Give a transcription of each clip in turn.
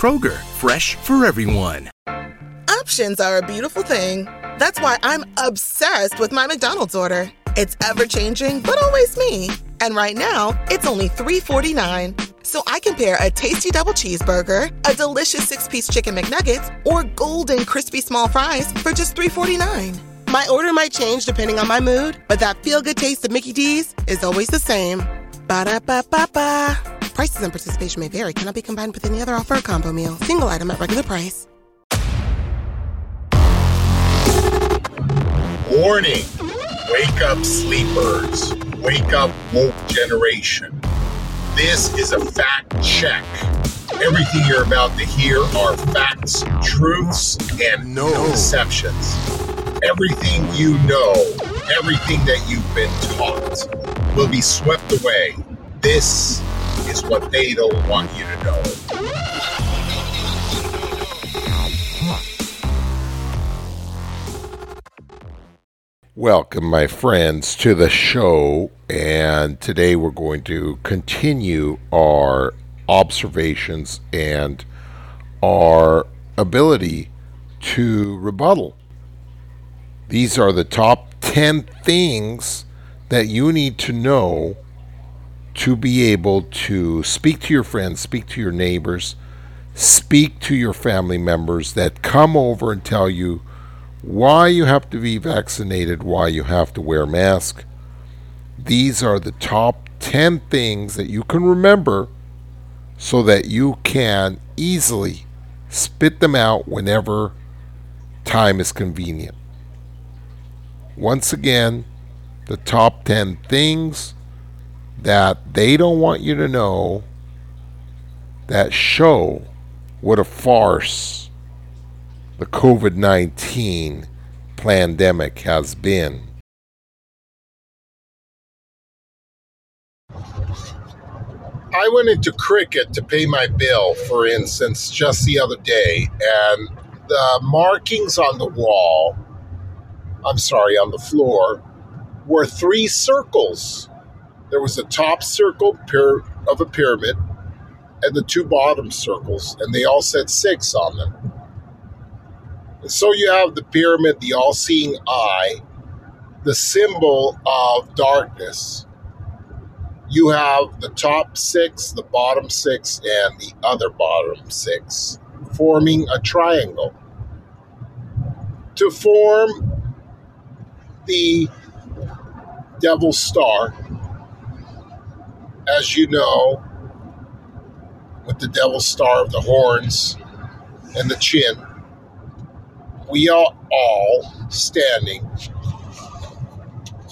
Kroger, fresh for everyone. Options are a beautiful thing. That's why I'm obsessed with my McDonald's order. It's ever changing, but always me. And right now, it's only $3.49. So I can pair a tasty double cheeseburger, a delicious six piece chicken McNuggets, or golden crispy small fries for just $3.49. My order might change depending on my mood, but that feel good taste of Mickey D's is always the same. Ba da ba ba ba. Prices and participation may vary, cannot be combined with any other offer or combo meal. Single item at regular price. Warning! Wake up, sleepers. Wake up, woke generation. This is a fact check. Everything you're about to hear are facts, truths, and no deceptions. Everything you know, everything that you've been taught, will be swept away. This is what they don't want you to know. Welcome, my friends, to the show. And today we're going to continue our observations and our ability to rebuttal. These are the top 10 things that you need to know to be able to speak to your friends, speak to your neighbors, speak to your family members that come over and tell you why you have to be vaccinated, why you have to wear a mask. These are the top 10 things that you can remember so that you can easily spit them out whenever time is convenient. Once again, the top 10 things that they don't want you to know that show what a farce the COVID 19 pandemic has been. I went into cricket to pay my bill, for instance, just the other day, and the markings on the wall, I'm sorry, on the floor, were three circles. There was a top circle of a pyramid and the two bottom circles, and they all said six on them. And so you have the pyramid, the all seeing eye, the symbol of darkness. You have the top six, the bottom six, and the other bottom six, forming a triangle. To form the Devil's Star, as you know, with the Devil's Star of the horns and the chin, we are all standing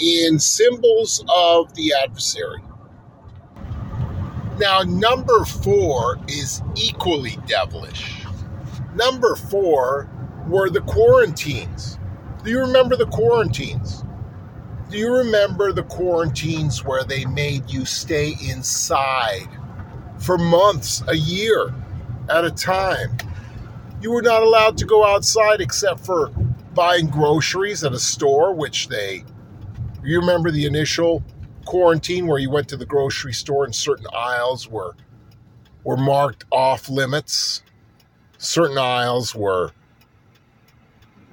in symbols of the adversary. Now, number four is equally devilish. Number four were the quarantines. Do you remember the quarantines? Do you remember the quarantines where they made you stay inside for months, a year at a time? You were not allowed to go outside except for buying groceries at a store, which they. You remember the initial quarantine where you went to the grocery store and certain aisles were were marked off limits. Certain aisles were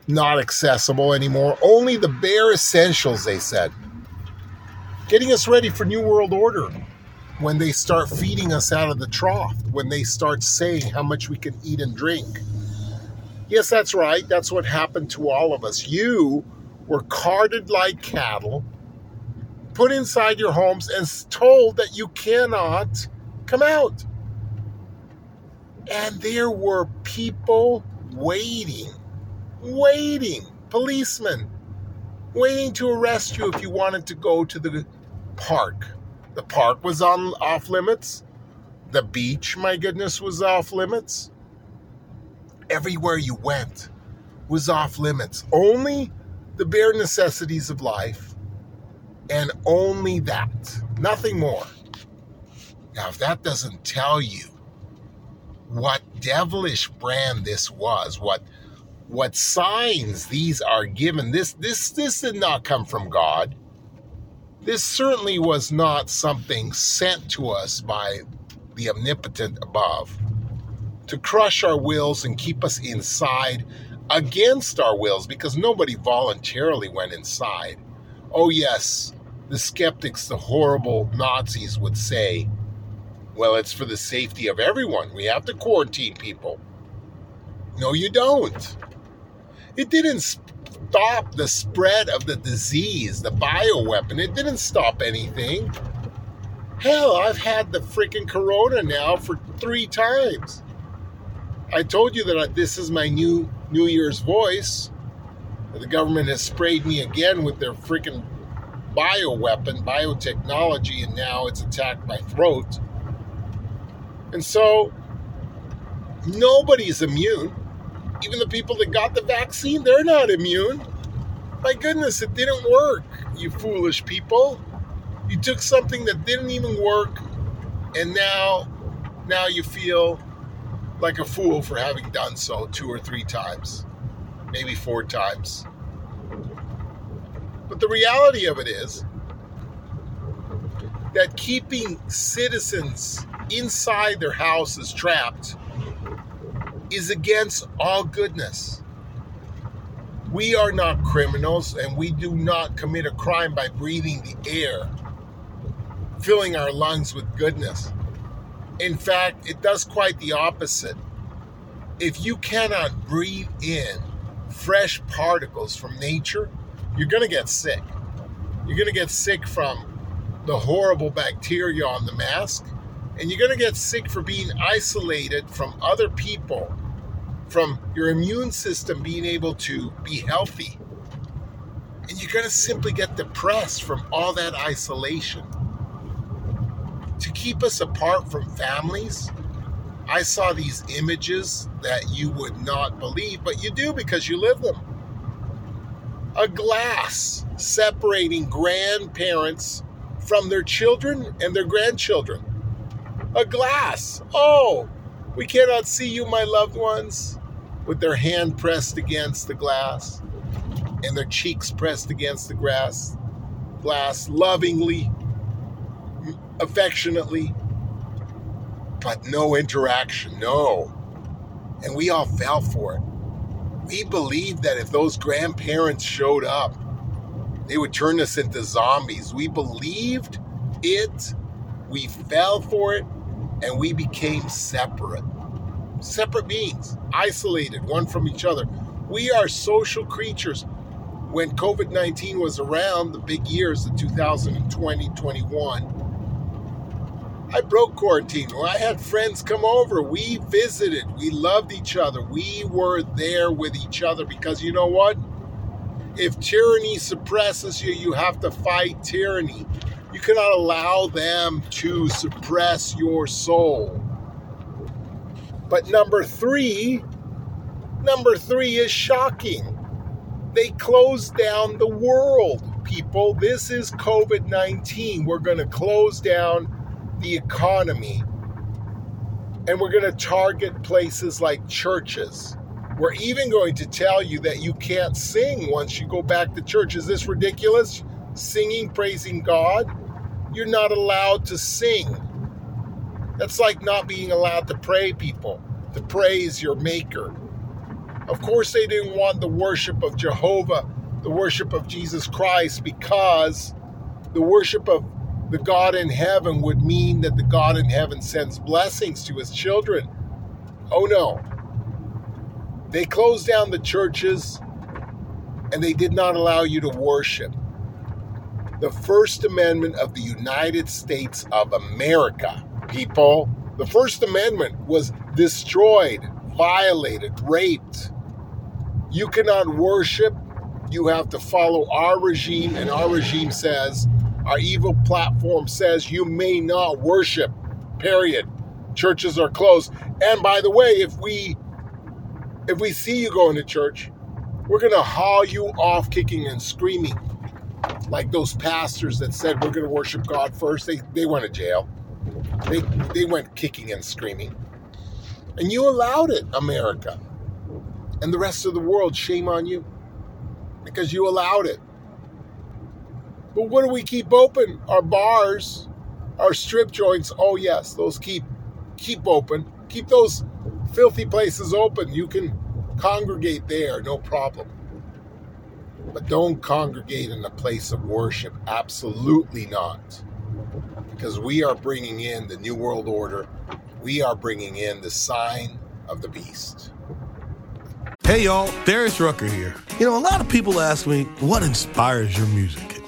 not accessible anymore. Only the bare essentials, they said. Getting us ready for New World Order when they start feeding us out of the trough, when they start saying how much we can eat and drink. Yes, that's right. That's what happened to all of us. You were carted like cattle, put inside your homes, and told that you cannot come out. And there were people waiting waiting, policemen, waiting to arrest you if you wanted to go to the park. The park was on off limits. The beach, my goodness, was off limits. everywhere you went was off limits. Only the bare necessities of life and only that, nothing more. Now, if that doesn't tell you what devilish brand this was, what what signs these are given, this this this did not come from God. This certainly was not something sent to us by the omnipotent above to crush our wills and keep us inside against our wills because nobody voluntarily went inside. Oh, yes, the skeptics, the horrible Nazis would say, well, it's for the safety of everyone. We have to quarantine people. No, you don't. It didn't stop the spread of the disease, the bioweapon. It didn't stop anything. Hell, I've had the freaking corona now for three times. I told you that this is my new New Year's voice. The government has sprayed me again with their freaking bioweapon, biotechnology, and now it's attacked my throat. And so nobody's immune. Even the people that got the vaccine, they're not immune. My goodness, it didn't work, you foolish people. You took something that didn't even work, and now now you feel like a fool for having done so two or three times, maybe four times. But the reality of it is that keeping citizens inside their houses trapped is against all goodness. We are not criminals and we do not commit a crime by breathing the air, filling our lungs with goodness. In fact, it does quite the opposite. If you cannot breathe in fresh particles from nature, you're going to get sick. You're going to get sick from the horrible bacteria on the mask, and you're going to get sick for being isolated from other people, from your immune system being able to be healthy. And you're going to simply get depressed from all that isolation to keep us apart from families. I saw these images that you would not believe, but you do because you live them. A glass separating grandparents from their children and their grandchildren. A glass. Oh, we cannot see you, my loved ones, with their hand pressed against the glass and their cheeks pressed against the grass, glass lovingly affectionately, but no interaction, no. And we all fell for it. We believed that if those grandparents showed up, they would turn us into zombies. We believed it, we fell for it, and we became separate. Separate beings, isolated one from each other. We are social creatures. When COVID 19 was around, the big years, the 2020 21, I broke quarantine. I had friends come over. We visited. We loved each other. We were there with each other because you know what? If tyranny suppresses you, you have to fight tyranny. You cannot allow them to suppress your soul. But number three, number three is shocking. They closed down the world, people. This is COVID 19. We're going to close down the economy. And we're going to target places like churches. We're even going to tell you that you can't sing once you go back to church. Is this ridiculous? Singing, praising God? You're not allowed to sing. That's like not being allowed to pray, people, to praise your Maker. Of course, they didn't want the worship of Jehovah, the worship of Jesus Christ, because the worship of the God in heaven would mean that the God in heaven sends blessings to his children. Oh no. They closed down the churches and they did not allow you to worship. The First Amendment of the United States of America, people, the First Amendment was destroyed, violated, raped. You cannot worship. You have to follow our regime, and our regime says our evil platform says you may not worship, period. Churches are closed. And by the way, if we if we see you going to church, we're going to haul you off kicking and screaming. Like those pastors that said we're going to worship God first, they, they went to jail. They, they went kicking and screaming. And you allowed it, America. And the rest of the world, shame on you. Because you allowed it. But what do we keep open? Our bars, our strip joints. Oh yes, those keep keep open. Keep those filthy places open. You can congregate there, no problem. But don't congregate in a place of worship. Absolutely not. Because we are bringing in the New World Order. We are bringing in the sign of the beast. Hey, y'all, Darius Rucker here. You know, a lot of people ask me, what inspires your music?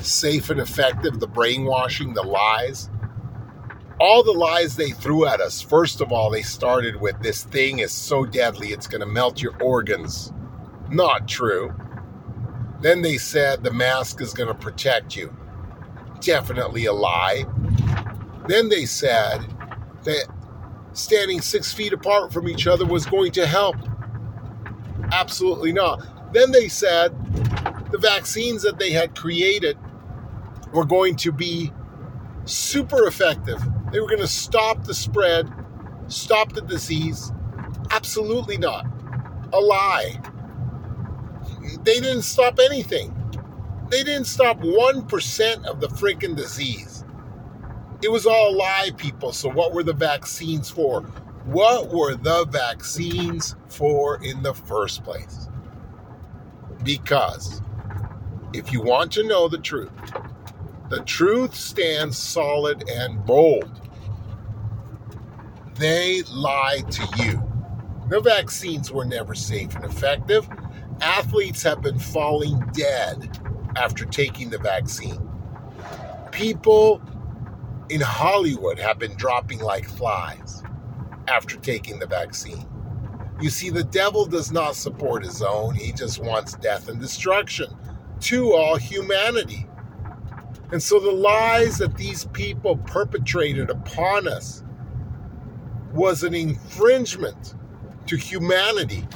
Safe and effective, the brainwashing, the lies. All the lies they threw at us, first of all, they started with this thing is so deadly, it's going to melt your organs. Not true. Then they said the mask is going to protect you. Definitely a lie. Then they said that standing six feet apart from each other was going to help. Absolutely not. Then they said the vaccines that they had created were going to be super effective. They were going to stop the spread, stop the disease. Absolutely not. A lie. They didn't stop anything. They didn't stop 1% of the freaking disease. It was all a lie, people. So, what were the vaccines for? What were the vaccines for in the first place? Because if you want to know the truth, the truth stands solid and bold. They lie to you. The vaccines were never safe and effective. Athletes have been falling dead after taking the vaccine. People in Hollywood have been dropping like flies after taking the vaccine. You see, the devil does not support his own, he just wants death and destruction to all humanity. And so the lies that these people perpetrated upon us was an infringement to humanity.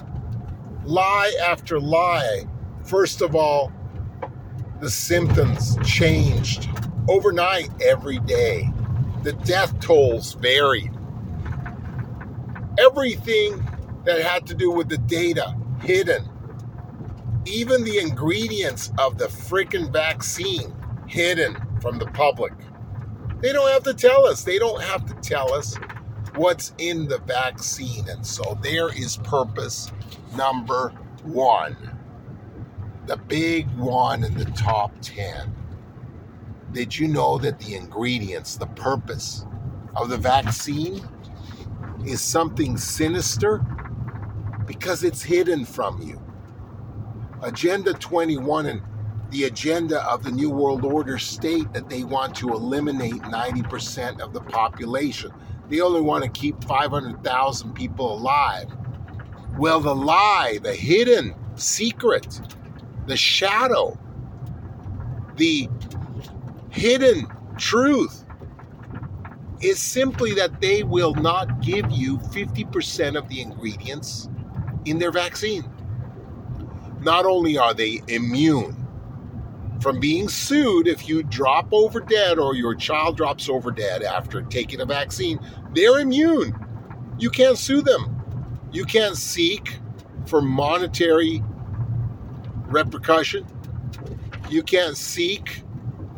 Lie after lie. First of all, the symptoms changed overnight every day. The death tolls varied. Everything that had to do with the data hidden even the ingredients of the freaking vaccine hidden from the public. They don't have to tell us. They don't have to tell us what's in the vaccine. And so there is purpose number one. The big one in the top 10. Did you know that the ingredients, the purpose of the vaccine is something sinister? Because it's hidden from you. Agenda 21 and the agenda of the New World Order state that they want to eliminate 90% of the population. They only want to keep 500,000 people alive. Well, the lie, the hidden secret, the shadow, the hidden truth is simply that they will not give you 50% of the ingredients in their vaccine not only are they immune from being sued if you drop over dead or your child drops over dead after taking a vaccine, they're immune. You can't sue them. You can't seek for monetary repercussion. You can't seek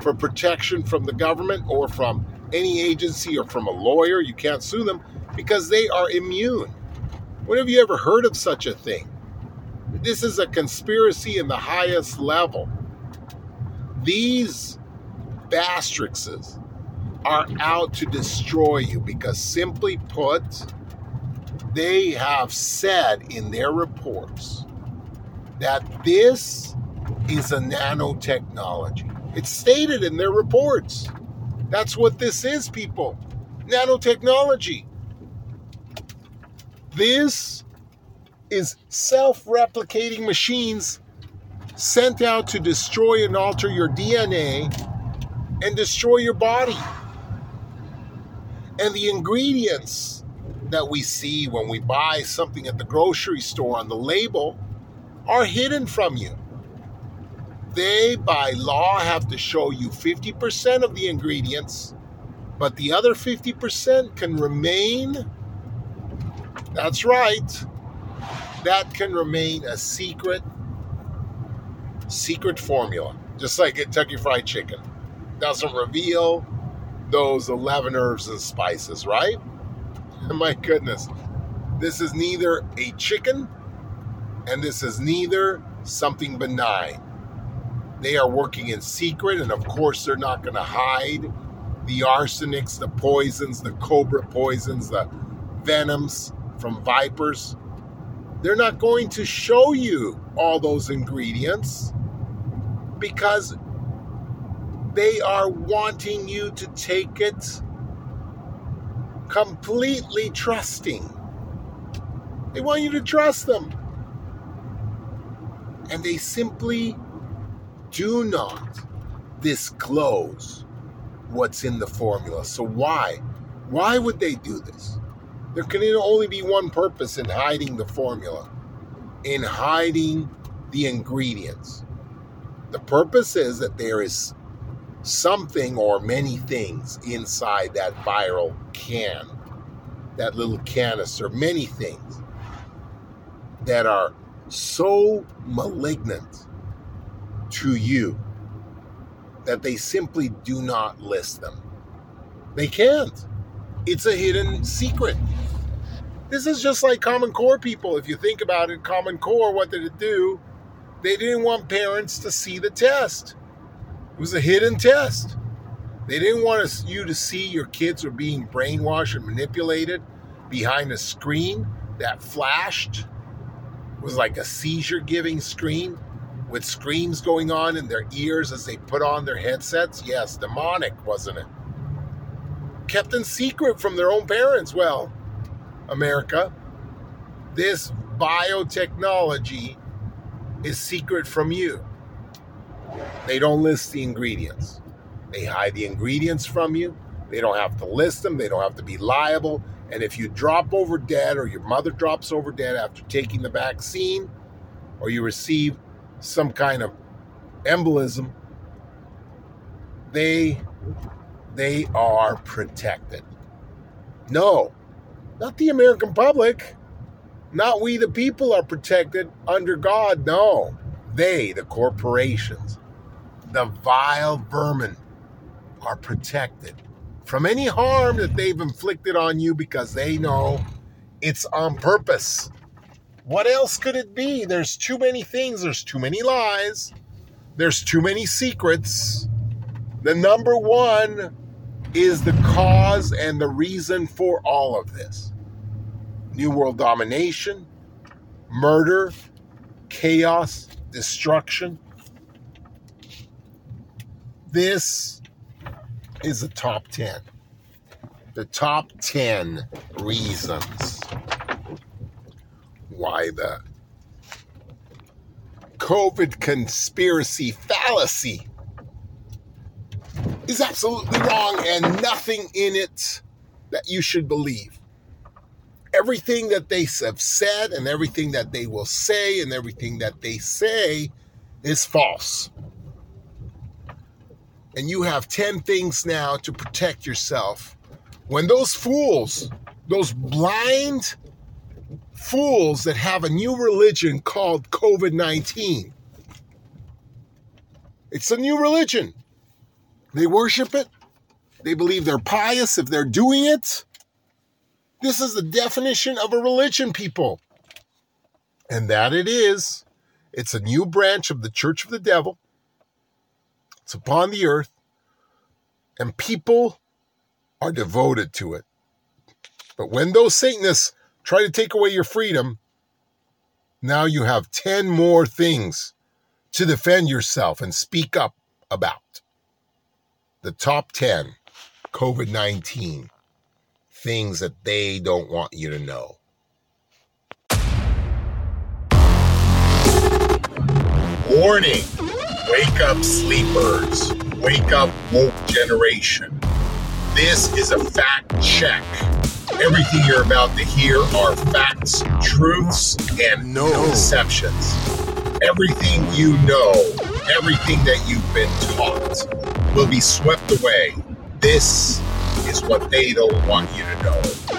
for protection from the government or from any agency or from a lawyer. You can't sue them because they are immune. When have you ever heard of such a thing? This is a conspiracy in the highest level. These bastrixes are out to destroy you because, simply put, they have said in their reports that this is a nanotechnology. It's stated in their reports. That's what this is, people. Nanotechnology. This is self replicating machines sent out to destroy and alter your DNA and destroy your body. And the ingredients that we see when we buy something at the grocery store on the label are hidden from you. They, by law, have to show you 50% of the ingredients, but the other 50% can remain. That's right. That can remain a secret, secret formula, just like Kentucky Fried Chicken. Doesn't reveal those 11 herbs and spices, right? My goodness. This is neither a chicken and this is neither something benign. They are working in secret, and of course, they're not going to hide the arsenics, the poisons, the cobra poisons, the venoms from vipers. They're not going to show you all those ingredients because they are wanting you to take it completely trusting. They want you to trust them. And they simply do not disclose what's in the formula. So, why? Why would they do this? There can only be one purpose in hiding the formula, in hiding the ingredients. The purpose is that there is something or many things inside that viral can, that little canister, many things that are so malignant to you that they simply do not list them. They can't. It's a hidden secret. This is just like Common Core people. If you think about it, Common Core, what did it do? They didn't want parents to see the test. It was a hidden test. They didn't want you to see your kids were being brainwashed and manipulated behind a screen that flashed. It was like a seizure giving screen with screams going on in their ears as they put on their headsets. Yes, demonic, wasn't it? Kept in secret from their own parents. Well, America, this biotechnology is secret from you. They don't list the ingredients. They hide the ingredients from you. They don't have to list them. They don't have to be liable. And if you drop over dead or your mother drops over dead after taking the vaccine or you receive some kind of embolism, they they are protected. No, not the American public. Not we the people are protected under God. No. They, the corporations, the vile vermin, are protected from any harm that they've inflicted on you because they know it's on purpose. What else could it be? There's too many things, there's too many lies, there's too many secrets. The number one is the cause and the reason for all of this New World domination, murder, chaos, destruction. This is the top 10. The top 10 reasons why the COVID conspiracy fallacy is absolutely wrong and nothing in it that you should believe. Everything that they have said and everything that they will say and everything that they say is false. And you have 10 things now to protect yourself when those fools, those blind fools that have a new religion called COVID 19, it's a new religion. They worship it. They believe they're pious if they're doing it. This is the definition of a religion, people. And that it is. It's a new branch of the church of the devil. It's upon the earth. And people are devoted to it. But when those Satanists try to take away your freedom, now you have 10 more things to defend yourself and speak up about. The top 10 COVID 19 things that they don't want you to know. Warning Wake up, sleepers. Wake up, woke generation. This is a fact check. Everything you're about to hear are facts, truths, and no deceptions. Everything you know, everything that you've been taught, will be swept away. This is what they don't want you to know.